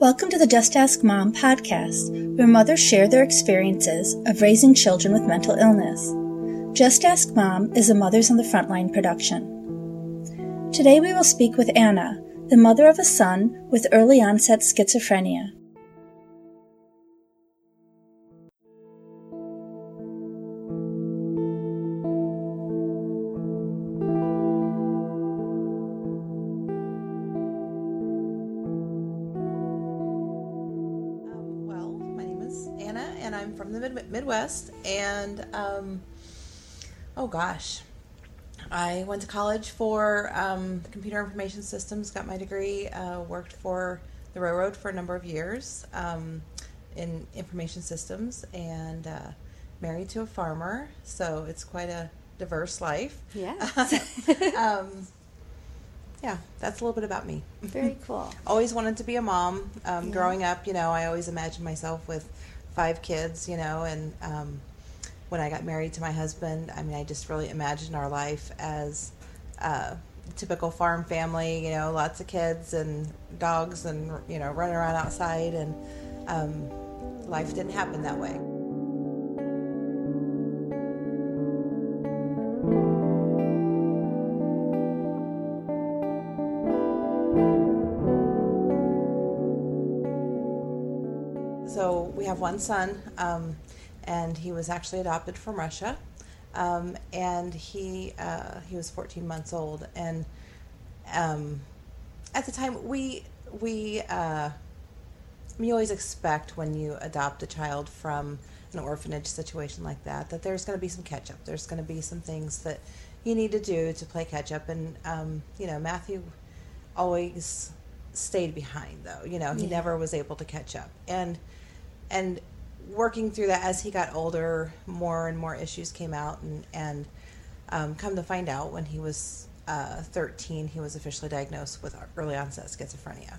Welcome to the Just Ask Mom podcast, where mothers share their experiences of raising children with mental illness. Just Ask Mom is a Mothers on the Frontline production. Today we will speak with Anna, the mother of a son with early onset schizophrenia. Midwest. And um, oh gosh, I went to college for um, computer information systems, got my degree, uh, worked for the railroad for a number of years um, in information systems, and uh, married to a farmer. So it's quite a diverse life. Yeah. um, yeah, that's a little bit about me. Very cool. always wanted to be a mom. Um, Yeah. Growing up, you know, I always imagined myself with five kids, you know, and um, when I got married to my husband, I mean, I just really imagined our life as a typical farm family, you know, lots of kids and dogs and, you know, running around outside. And um, life didn't happen that way. One son, um, and he was actually adopted from Russia, um, and he uh, he was 14 months old, and um, at the time we we uh, you always expect when you adopt a child from an orphanage situation like that that there's going to be some catch up. There's going to be some things that you need to do to play catch up, and um, you know Matthew always stayed behind though. You know he Yeah. never was able to catch up, and and working through that as he got older, more and more issues came out, and and um, come to find out, when he was uh, 13, he was officially diagnosed with early onset schizophrenia.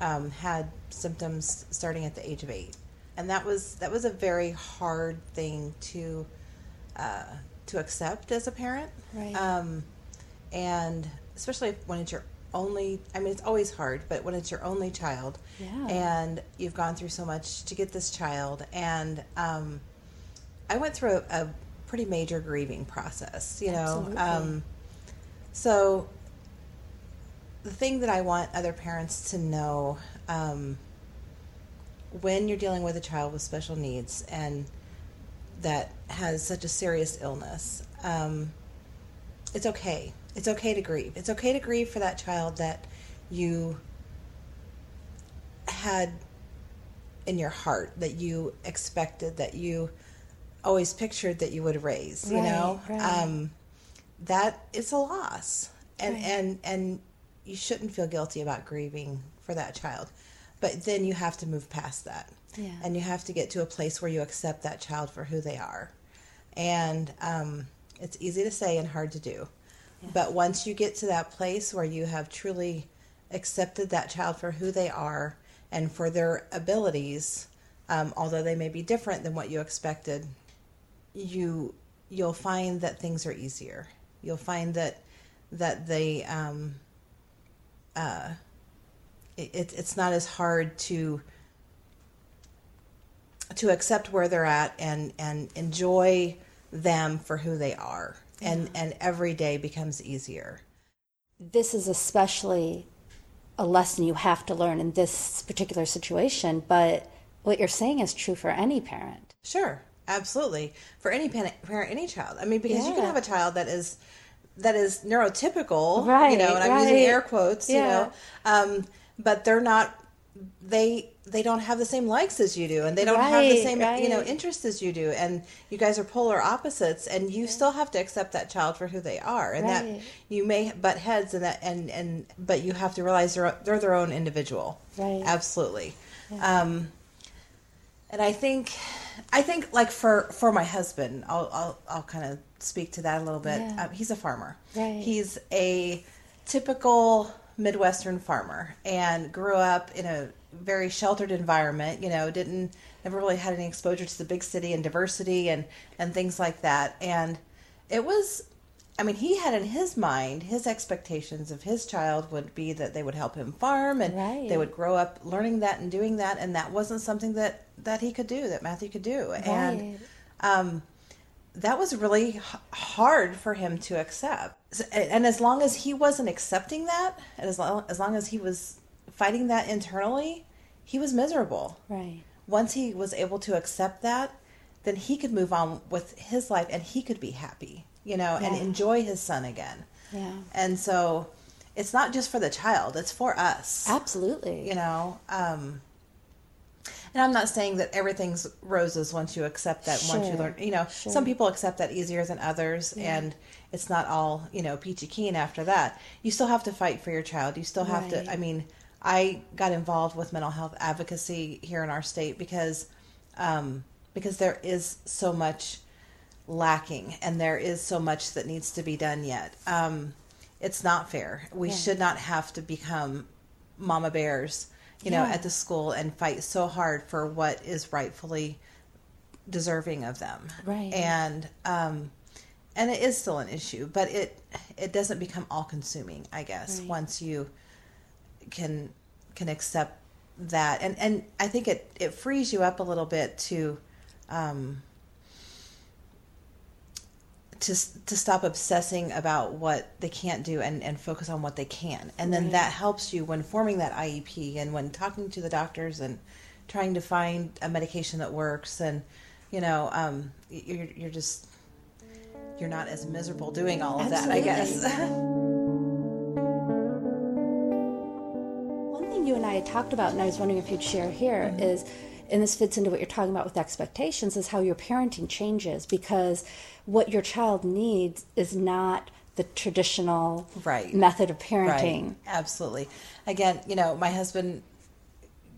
Um, had symptoms starting at the age of eight, and that was that was a very hard thing to uh, to accept as a parent. Right. Um, and especially when it's your only, I mean, it's always hard, but when it's your only child, Yeah. and you've gone through so much to get this child, and um, I went through a, a pretty major grieving process, you know. Um, so the thing that I want other parents to know um, when you're dealing with a child with special needs and that has such a serious illness, um, it's okay. It's okay to grieve. It's okay to grieve for that child that you had in your heart, that you expected, that you always pictured that you would raise. you know, right. um, that is a loss, and Right. and and you shouldn't feel guilty about grieving for that child. But then you have to move past that, Yeah. and you have to get to a place where you accept that child for who they are. And um, it's easy to say and hard to do. But once you get to that place where you have truly accepted that child for who they are and for their abilities, um, although they may be different than what you expected, you you'll find that things are easier. You'll find that that they um, uh, it, it, it's not as hard to to accept where they're at and and enjoy them for who they are and and every day becomes easier. This is especially a lesson you have to learn in this particular situation, but what you're saying is true for any parent. sure absolutely. For any parent, any child. I mean because you can have a child that is that is neurotypical right you know and i'm using air quotes you know um, but they're not they they don't have the same likes as you do and they don't have the Right, same you know interests as you do and you guys are polar opposites and you still have to accept that child for who they are and that you may butt heads and that and and but you have to realize they're they're their own individual. Right. absolutely. Um and i think i think like for for my husband i'll i'll, I'll kind of speak to that a little bit. Yeah. um, he's a farmer. Right. he's a typical midwestern farmer and grew up in a very sheltered environment you know didn't never really had any exposure to the big city and diversity and and things like that and it was I mean, he had in his mind his expectations of his child would be that they would help him farm and Right. they would grow up learning that and doing that, and that wasn't something that that he could do, that Matthew could do, and um, that was really h- hard for him to accept. S- And as long as he wasn't accepting that, and as long as long as he was fighting that internally, he was miserable Right. once he was able to accept that, then he could move on with his life and he could be happy, you know, and enjoy his son again. Yeah. And so it's not just for the child, it's for us, Absolutely. you know. Um, and I'm not saying that everything's roses once you accept that, once you learn, you know, Sure. some people accept that easier than others, and it's not all, you know, peachy keen after that. You still have to fight for your child. You still have Right. to, I mean, I got involved with mental health advocacy here in our state because, um, because there is so much lacking and there is so much that needs to be done yet. Um, it's not fair. We Yeah. should not have to become mama bears, you know, Yeah. at the school and fight so hard for what is rightfully deserving of them. Right. And um and it is still an issue, but it it doesn't become all consuming, I guess, Right. once you can can accept that. And and I think it it frees you up a little bit to um to to stop obsessing about what they can't do and and focus on what they can. And then Right. that helps you when forming that IEP and when talking to the doctors and trying to find a medication that works and you know um you're you're just you're not as miserable doing all of that, I guess. I talked about, and I was wondering if you'd share here, Mm-hmm. is, and this fits into what you're talking about with expectations, is how your parenting changes because what your child needs is not the traditional Right. method of parenting. Right. Absolutely. Again, you know, my husband,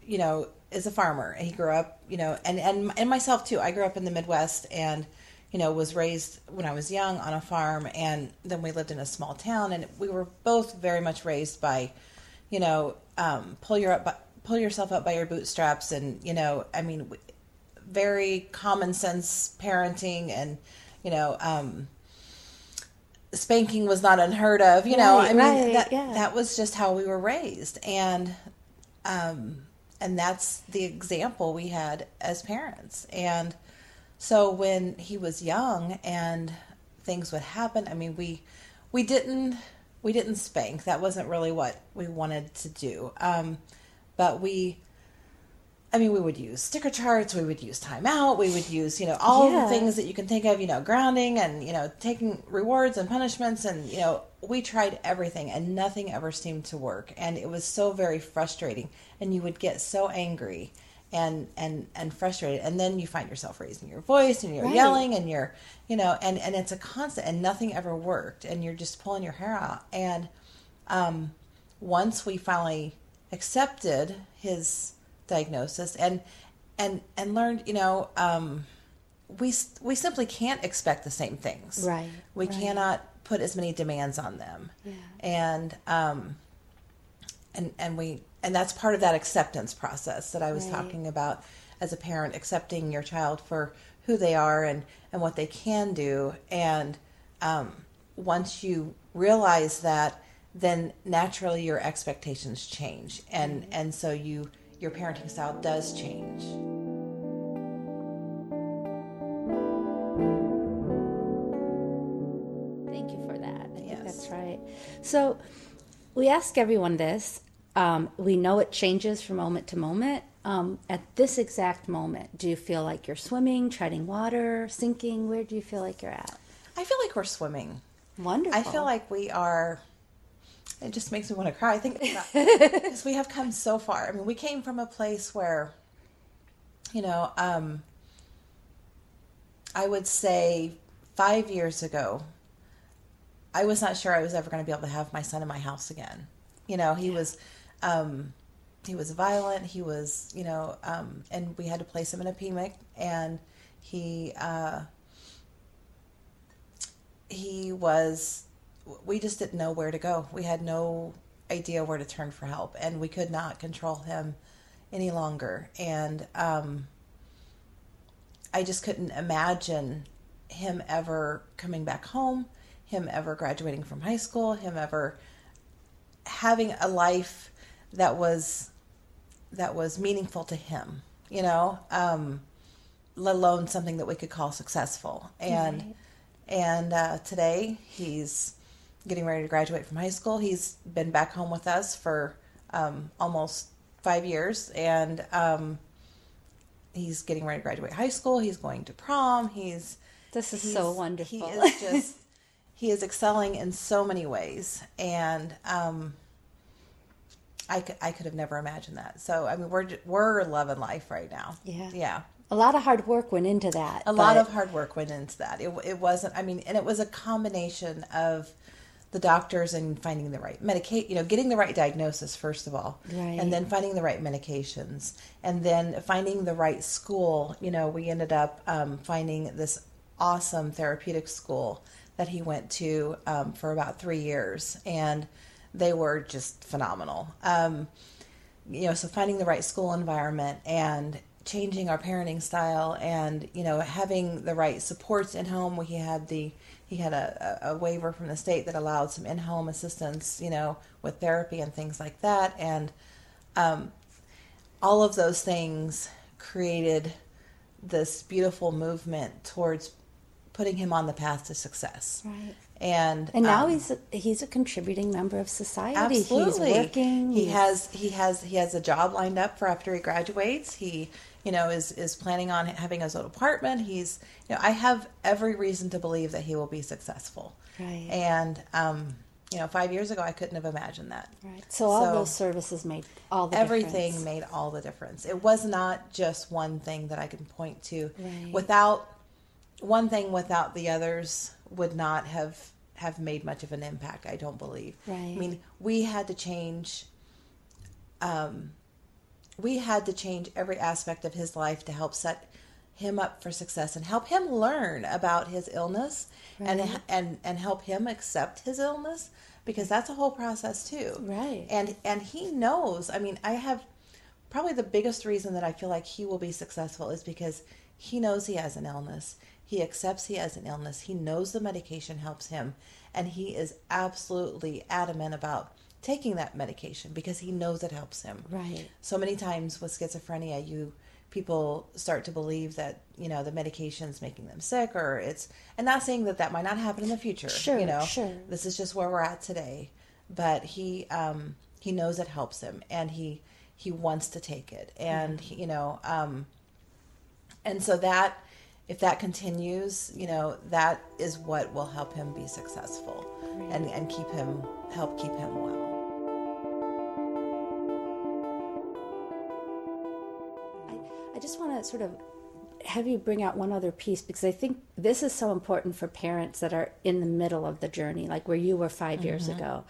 you know, is a farmer. He grew up, you know, and and and myself too. I grew up in the Midwest and you know was raised when I was young on a farm, and then we lived in a small town, and we were both very much raised by, you know, um, pull your up, by, pull yourself up by your bootstraps, and you know, I mean, very common sense parenting, and you know. um spanking was not unheard of you know Right, i mean right, that yeah. that was just how we were raised and um and that's the example we had as parents and so when he was young and things would happen i mean we we didn't we didn't spank that wasn't really what we wanted to do um but we I mean, we would use sticker charts, we would use timeout, we would use, you know, all Yeah. the things that you can think of, you know, grounding and, you know, taking rewards and punishments. And, you know, we tried everything and nothing ever seemed to work. And it was so very frustrating. And you would get so angry and, and, and frustrated. And then you find yourself raising your voice and you're Right. yelling and you're, you know, and, and it's a constant and nothing ever worked. And you're just pulling your hair out. And, um, once we finally accepted his diagnosis and and and learned you know um we we simply can't expect the same things Right, we right. cannot put as many demands on them Yeah. and um and and we and that's part of that acceptance process that I was Right. talking about as a parent accepting your child for who they are and and what they can do and um once you realize that then naturally your expectations change and and so you your parenting style does change Thank you for that. I Yes. that's right. So we ask everyone this. Um, we know it changes from moment to moment. Um, at this exact moment, do you feel like you're swimming, treading water, sinking? Where do you feel like you're at? I feel like we're swimming Wonderful. I feel like we are. It just makes me want to cry. I think because we have come so far. I mean, we came from a place where, you know, um, I would say five years ago, I was not sure I was ever going to be able to have my son in my house again. You know, he was, um, he was violent. He was, you know, um, and we had to place him in a PMIC, and he. Uh, he was we just didn't know where to go we had no idea where to turn for help and we could not control him any longer and um, i just couldn't imagine him ever coming back home him ever graduating from high school, him ever having a life that was that was meaningful to him, you know, um, let alone something that we could call successful. And Right. and uh, today he's getting ready to graduate from high school. He's been back home with us for um, almost five years, and um, he's getting ready to graduate high school. He's going to prom. He's This is he's- so wonderful. He is just he is excelling in so many ways, and um, I could I could have never imagined that. So I mean, we're we're loving life right now. Yeah. yeah. a lot of hard work went into that. A lot of hard work went into that. It it wasn't. I mean, and it was a combination of the doctors and finding the right medicate, you know, getting the right diagnosis first of all, Right. and then finding the right medications, and then finding the right school. You know, we ended up um, finding this awesome therapeutic school that he went to um, for about three years, and they were just phenomenal. Um, you know, so finding the right school environment and changing our parenting style and, you know, having the right supports in home. We had the, he had a, a waiver from the state that allowed some in home assistance, you know, with therapy and things like that. And um, all of those things created this beautiful movement towards putting him on the path to success. Right. And And now um, he's a, he's a contributing member of society. Absolutely. He's working. He he's- has he has he has a job lined up for after he graduates. He you know is is planning on having his own apartment. He's you know I have every reason to believe that he will be successful. Right. And um you know 5 years ago I couldn't have imagined that. Right. So all So- those services made all the Everything difference. made all the difference. It was not just one thing that I can point to. Right. Without one thing without the others would not have have made much of an impact, I don't believe. Right. I mean, we had to change um we had to change every aspect of his life to help set him up for success and help him learn about his illness and and and help him accept his illness because that's a whole process too. Right. And and he knows. I mean, I have probably the biggest reason that I feel like he will be successful is because he knows he has an illness. He accepts he has an illness. He knows the medication helps him and he is absolutely adamant about taking that medication because he knows it helps him Right. so many times with schizophrenia you people start to believe that you know the medication's making them sick or it's and not saying that that might not happen in the future Sure, you know sure. this is just where we're at today but he um he knows it helps him and he he wants to take it and he, you know um and so that if that continues you know that is what will help him be successful and and keep him help keep him well. I just want to sort of have you bring out one other piece because I think this is so important for parents that are in the middle of the journey, like where you were 5 years Mm-hmm. ago.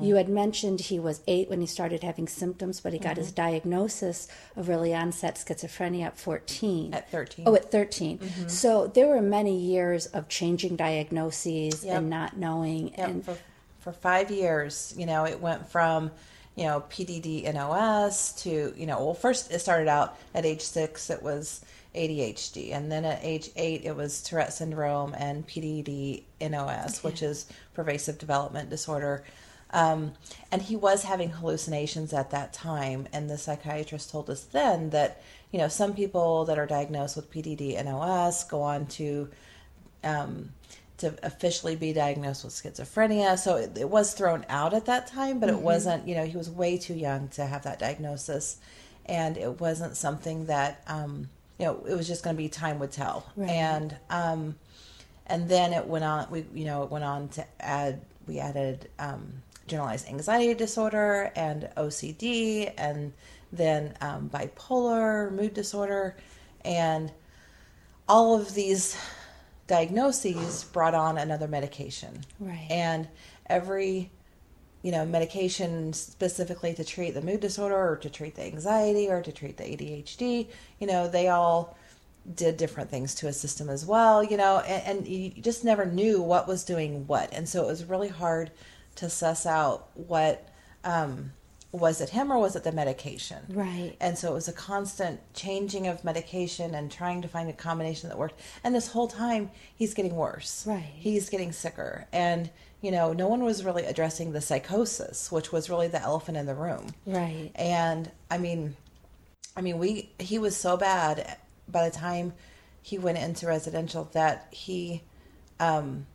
You had mentioned he was eight when he started having symptoms, but he got Mm-hmm. his diagnosis of early onset schizophrenia at 14. At 13. Oh, at 13. So there were many years of changing diagnoses Yep. and not knowing. Yep, and for, for five years, you know, it went from, you know, PDD NOS to, you know, well, first it started out at age six, it was ADHD. And then at age eight, it was Tourette syndrome and PDD NOS, which is pervasive development disorder. Um, and he was having hallucinations at that time. And the psychiatrist told us then that, you know, some people that are diagnosed with PDD NOS go on to um, to officially be diagnosed with schizophrenia. So it, it was thrown out at that time, but it wasn't, you know, he was way too young to have that diagnosis. And it wasn't something that, um, you know, it was just going to be time would tell. Right. And, um, and then it went on, we, you know, it went on to add, we added, um, generalized anxiety disorder and OCD and then, um, bipolar, mood disorder. And all of these diagnoses brought on another medication. Right. And every, you know, medication specifically to treat the mood disorder or to treat the anxiety or to treat the ADHD, you know, they all did different things to a system as well, you know, and, and you just never knew what was doing what. And so it was really hard to suss out what, um, was it him or was it the medication? Right. And so it was a constant changing of medication and trying to find a combination that worked. And this whole time, he's getting worse. Right. He's getting sicker. And, you know, no one was really addressing the psychosis, which was really the elephant in the room. Right. And I mean, I mean, we, he was so bad by the time he went into residential that he, um,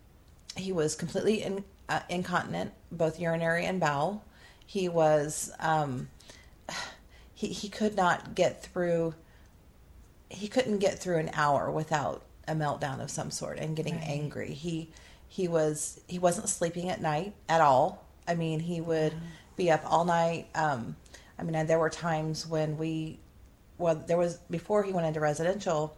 he was completely in, uh, incontinent, both urinary and bowel he was um, he he could not get through. He couldn't get through an hour without a meltdown of some sort and getting right. angry. He he was he wasn't sleeping at night at all. I mean, he would yeah. be up all night. Um, I mean, there were times when we, well, there was before he went into residential,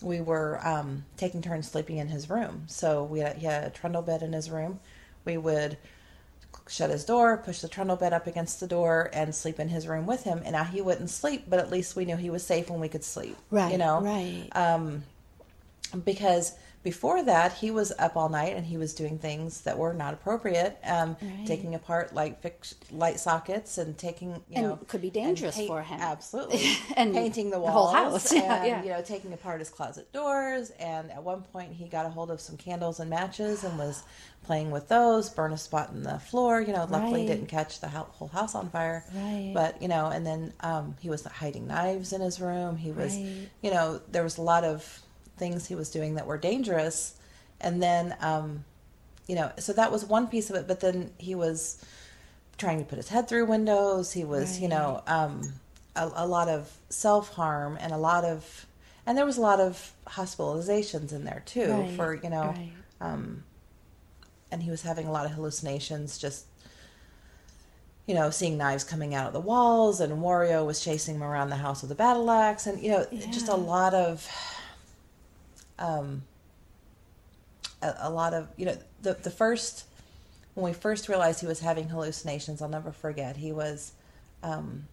we were um, taking turns sleeping in his room. So we had, he had a trundle bed in his room. We would shut his door, push the trundle bed up against the door, and sleep in his room with him. And now he wouldn't sleep, but at least we knew he was safe when we could sleep. Right. You know. Right. Um, because before that, he was up all night and he was doing things that were not appropriate, um, right. taking apart light fix, light sockets and taking you and know could be dangerous paint, for him. Absolutely, and painting the walls, the whole house, and, yeah, yeah. you know, taking apart his closet doors. And at one point, he got a hold of some candles and matches and was playing with those. Burn a spot in the floor. You know, luckily right. didn't catch the whole house on fire. Right. But you know, and then um, he was hiding knives in his room. He was, right. you know, there was a lot of things he was doing that were dangerous and then um, you know so that was one piece of it but then he was trying to put his head through windows he was right. you know um, a, a, lot of self-harm and a lot of and there was a lot of hospitalizations in there too right. for you know right. um, and he was having a lot of hallucinations just you know, seeing knives coming out of the walls, and Wario was chasing him around the house with a battle axe, and you know, yeah. just a lot of um, a, a lot of you know the the first when we first realized he was having hallucinations, I'll never forget. He was, um,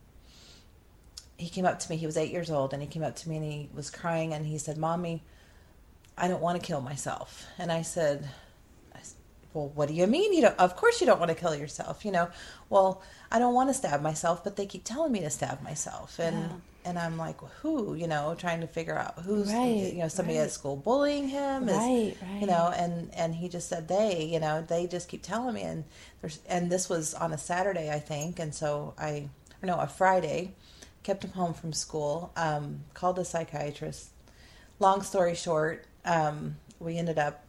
he came up to me. He was eight years old, and he came up to me and he was crying and he said, "Mommy, I don't want to kill myself." And I said, "Well, what do you mean? You don't? Of course you don't want to kill yourself. You know, well, I don't want to stab myself, but they keep telling me to stab myself, and." Yeah and I'm like, who? You know, trying to figure out who's, right, you know, somebody right. at school bullying him, is, right, right. you know, and and he just said they, you know, they just keep telling me, and there's, and this was on a Saturday, I think, and so I, or no, a Friday, kept him home from school, um, called a psychiatrist. Long story short, um, we ended up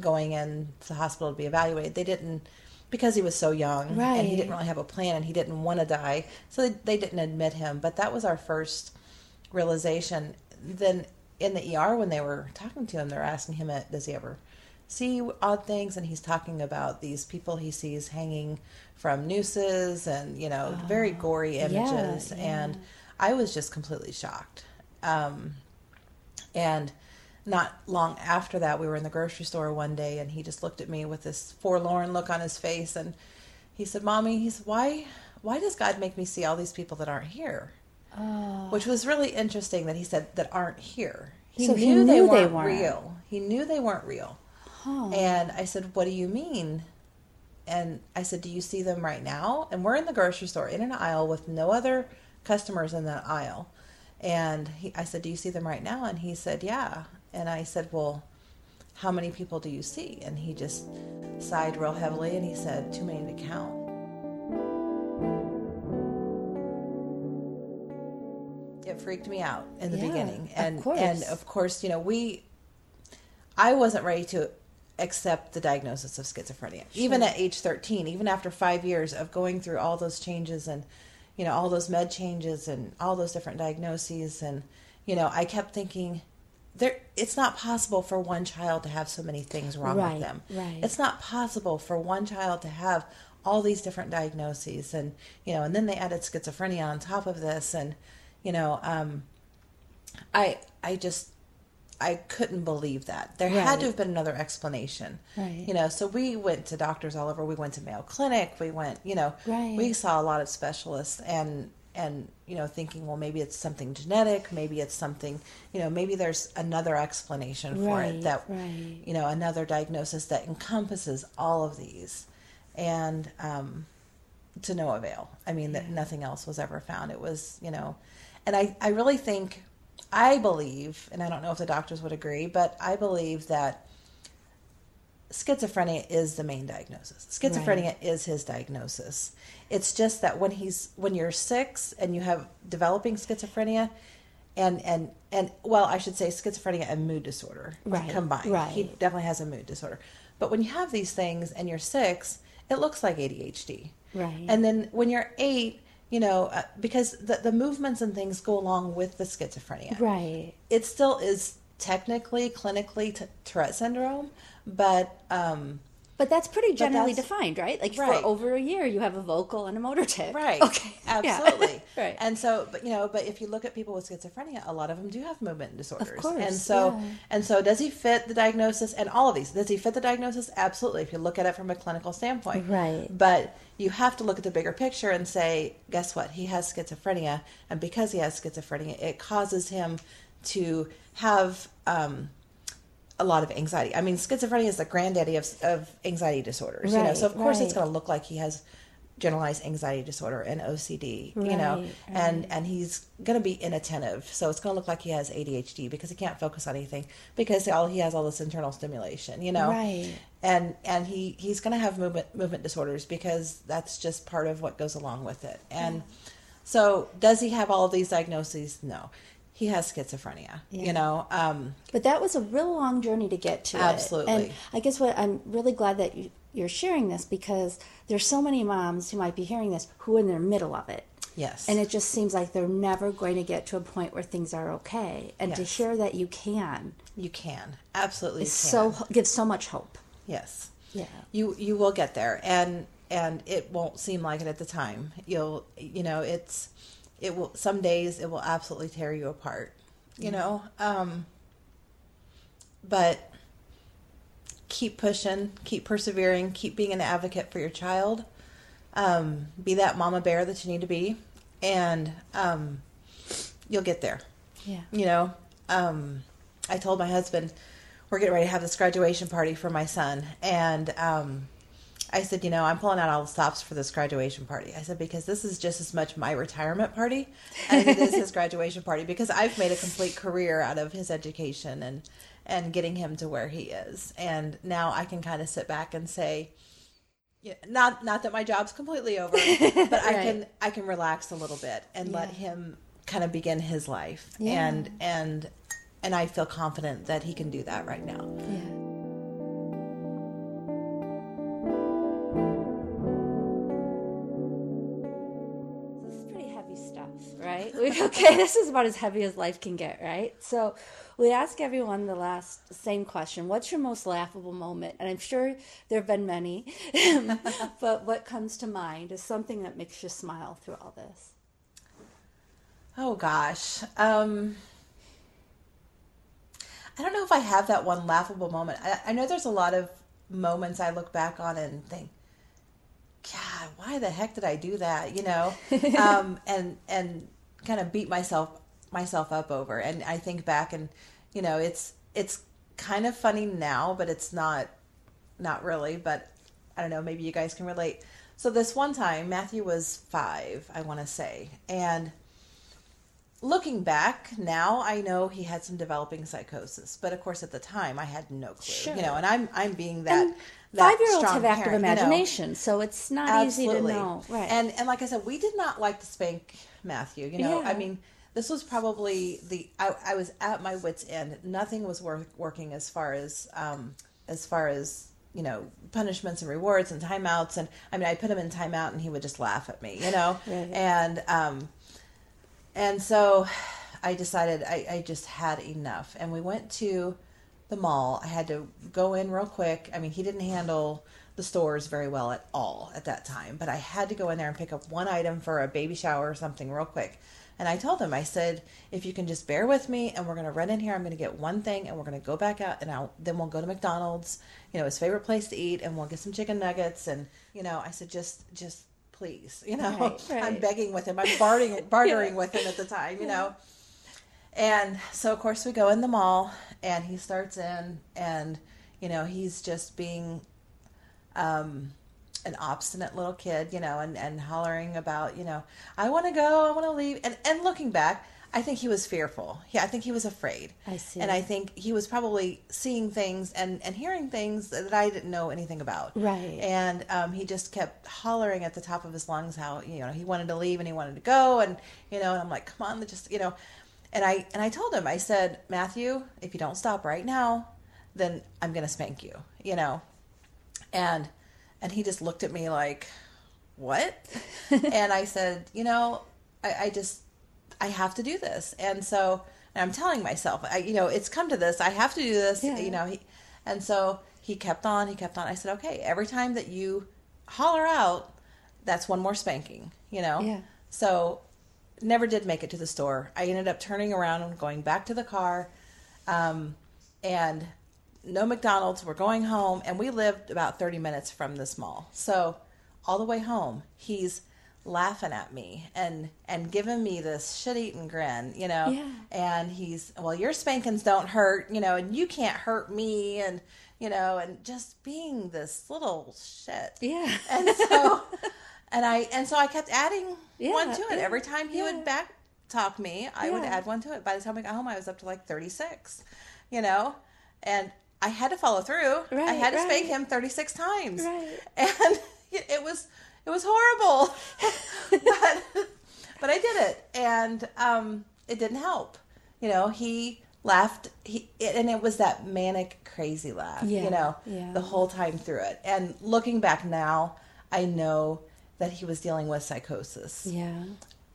going in to the hospital to be evaluated. They didn't because he was so young right. and he didn't really have a plan and he didn't want to die so they, they didn't admit him but that was our first realization then in the er when they were talking to him they're asking him uh, does he ever see odd things and he's talking about these people he sees hanging from nooses and you know oh, very gory images yeah, yeah. and i was just completely shocked um, and not long after that, we were in the grocery store one day, and he just looked at me with this forlorn look on his face, and he said, "Mommy, he's why why does God make me see all these people that aren't here?" Oh. Which was really interesting that he said that aren't here. He so knew, he knew they, weren't they weren't real. He knew they weren't real. Huh. And I said, "What do you mean?" And I said, "Do you see them right now?" And we're in the grocery store in an aisle with no other customers in that aisle. And he, I said, "Do you see them right now?" And he said, "Yeah." And I said, Well, how many people do you see? And he just sighed real heavily and he said, Too many to count. It freaked me out in the yeah, beginning. And of course. and of course, you know, we I wasn't ready to accept the diagnosis of schizophrenia. Sure. Even at age 13, even after 5 years of going through all those changes and you know, all those med changes and all those different diagnoses and you know, I kept thinking there it's not possible for one child to have so many things wrong right, with them. Right. It's not possible for one child to have all these different diagnoses and you know, and then they added schizophrenia on top of this and you know, um I I just I couldn't believe that. There right. had to have been another explanation. Right. You know, so we went to doctors all over. We went to Mayo Clinic. We went, you know, right. we saw a lot of specialists and and you know thinking well maybe it's something genetic maybe it's something you know maybe there's another explanation for right, it that right. you know another diagnosis that encompasses all of these and um, to no avail. I mean, that nothing else was ever found. It was, you know, and I, I really think, I believe, and I don't know if the doctors would agree, but I believe that schizophrenia is the main diagnosis. Schizophrenia Right. is his diagnosis. It's just that when he's when you're six and you have developing schizophrenia, and and and well, I should say schizophrenia and mood disorder Right, combined. He definitely has a mood disorder. But when you have these things and you're six, it looks like ADHD. Right. And then when you're eight, you know, uh, because the the movements and things go along with the schizophrenia Right. it still is technically clinically t- Tourette syndrome, but um, But that's pretty generally that's- defined, right? Like Right. for over a year, you have a vocal and a motor tic. right, Okay. Yeah. absolutely, right. And so, but you know, but if you look at people with schizophrenia, a lot of them do have movement disorders, Of course, and so, yeah. and so, does he fit the diagnosis? And all of these, does he fit the diagnosis? Absolutely, if you look at it from a clinical standpoint, Right. But you have to look at the bigger picture and say, guess what? He has schizophrenia, and because he has schizophrenia, it causes him to have. Um, a lot of anxiety. I mean, schizophrenia is the granddaddy of, of anxiety disorders. you know, Right, so of course it's going to look like he has generalized anxiety disorder and OCD. right, you know, Right, and and he's going to be inattentive. So it's going to look like he has ADHD because he can't focus on anything because all he has all this internal stimulation. You know, Right. and and he he's going to have movement movement disorders because that's just part of what goes along with it. And mm. so, does he have all of these diagnoses? No. He has schizophrenia, Yeah. you know. Um, But that was a real long journey to get to it. Absolutely. And I guess what I'm really glad that you, you're sharing this because there's so many moms who might be hearing this who are in the middle of it. yes. And it just seems like they're never going to get to a point where things are okay. And to Yes. hear that you can You can absolutely is can. so gives so much hope. yes. Yeah. You you will get there, and and it won't seem like it at the time. You'll you know it's it will some days it will absolutely tear you apart. You know, um, but keep pushing, keep persevering, keep being an advocate for your child. Um, be that mama bear that you need to be, and um, you'll get there. Yeah. you know um i told my husband we're getting ready to have this graduation party for my son and um i said you know i'm pulling out all the stops for this graduation party i said because this is just as much my retirement party as it is his graduation party because i've made a complete career out of his education and and getting him to where he is and now i can kind of sit back and say yeah, not not that my job's completely over, but I can I can relax a little bit and let him kind of begin his life. Yeah. And and and I feel confident that he can do that right now. Yeah. Okay, this is about as heavy as life can get, right? So we ask everyone the last same question What's your most laughable moment? And I'm sure there have been many, but what comes to mind is something that makes you smile through all this. Oh gosh. Um I don't know if I have that one laughable moment. I, I know there's a lot of moments I look back on and think, God, why the heck did I do that? You know, um, and and kind of beat myself myself up over. And I think back, and you know, it's it's kind of funny now, but it's not not really. But I don't know. Maybe you guys can relate. So this one time, Matthew was five, I want to say, and looking back now, I know he had some developing psychosis, but of course at the time I had no clue. Sure. You know, and I'm I'm being that. And that Five year olds have active parent, you know. imagination, so it's not easy to know. Right. And and like I said, we did not like to spank Matthew. You know, Yeah. I mean, this was probably the I, I was at my wits end. Nothing was work, working as far as um as far as you know punishments and rewards and timeouts and I mean I put him in timeout and he would just laugh at me. You know, Right. and um and so I decided I, I just had enough. And we went to the mall. I had to go in real quick. I mean, he didn't handle the stores very well at all at that time, but I had to go in there and pick up one item for a baby shower or something real quick. And I told him, I said, if you can just bear with me and we're going to run in here, I'm going to get one thing and we're going to go back out and I'll, then we'll go to McDonald's, you know, his favorite place to eat and we'll get some chicken nuggets. And, you know, I said, just, just please, you know, Right, I'm begging with him. I'm bartering, bartering with him at the time, you know. And so, of course, we go in the mall, and he starts in, and you know, he's just being um, an obstinate little kid, you know, and, and hollering about, you know, I want to go, I want to leave. And, and looking back, I think he was fearful. Yeah, I think he was afraid. I see. And I think he was probably seeing things and, and hearing things that I didn't know anything about. Right. And um, he just kept hollering at the top of his lungs how you know he wanted to leave and he wanted to go and you know and I'm like, come on, just you know. And I and I told him, I said, Matthew, if you don't stop right now, then I'm gonna spank you. You know. And and he just looked at me like, what? and I said, you know, I, I just I have to do this. And so and I'm telling myself, I, you know, it's come to this. I have to do this. Yeah. You know, he, and so he kept on. He kept on. I said, okay, every time that you holler out, that's one more spanking. You know. Yeah. So never did make it to the store. I ended up turning around and going back to the car, um, and no McDonald's. We're going home, and we lived about 30 minutes from this mall. So all the way home, he's laughing at me and and giving me this shit-eating grin, you know. Yeah. And he's, well, your spankings don't hurt, you know, and you can't hurt me, and you know, and just being this little shit. Yeah. And so, and I and so I kept adding Yeah, one to it yeah, every time he yeah. would back talk me. I would add one to it. By the time I got home, I was up to like thirty six, you know, and I had to follow through. I had to spank him thirty six times, Right. and it was it was horrible, but but I did it, and um, it didn't help. You know, he laughed. He and it was that manic, crazy laugh. Yeah, You know, yeah. the whole time through it. And looking back now, I know that he was dealing with psychosis. Yeah.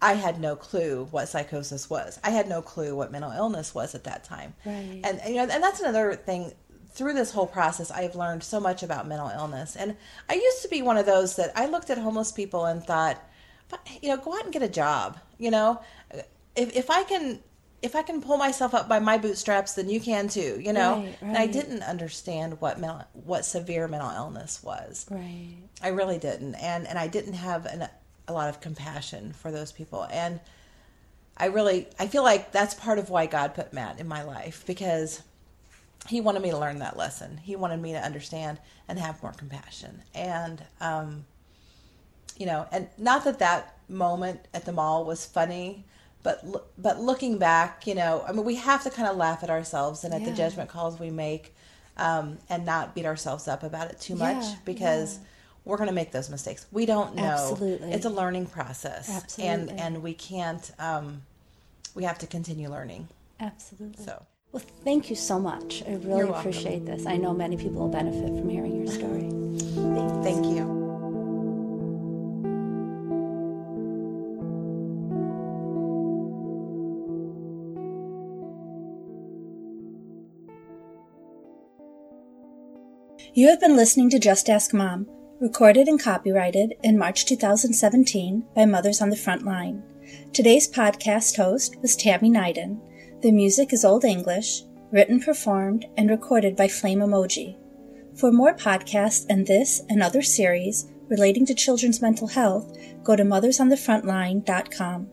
I had no clue what psychosis was. I had no clue what mental illness was at that time. Right. And you know, and that's another thing. Through this whole process, I've learned so much about mental illness. And I used to be one of those that I looked at homeless people and thought, but you know, go out and get a job. You know, if if I can if I can pull myself up by my bootstraps, then you can too. You know, Right, and I didn't understand what mental what severe mental illness was. Right. I really didn't, and and I didn't have an, a lot of compassion for those people, and I really I feel like that's part of why God put Matt in my life because He wanted me to learn that lesson. He wanted me to understand and have more compassion, and um, you know, and not that that moment at the mall was funny. But but looking back, you know, I mean, we have to kind of laugh at ourselves and at the judgment calls we make, um, and not beat ourselves up about it too much Yeah, because we're going to make those mistakes. We don't know. Absolutely. It's a learning process. Absolutely. And and we can't um we have to continue learning. Absolutely. So Well, thank you so much. I really appreciate this. I know many people will benefit from hearing your story. Thank you. You have been listening to Just Ask Mom, recorded and copyrighted in March 2017 by Mothers on the Front Line. Today's podcast host was Tammy Nyden. The music is Old English, written, performed, and recorded by Flame Emoji. For more podcasts and this and other series relating to children's mental health, go to mothersonthefrontline.com.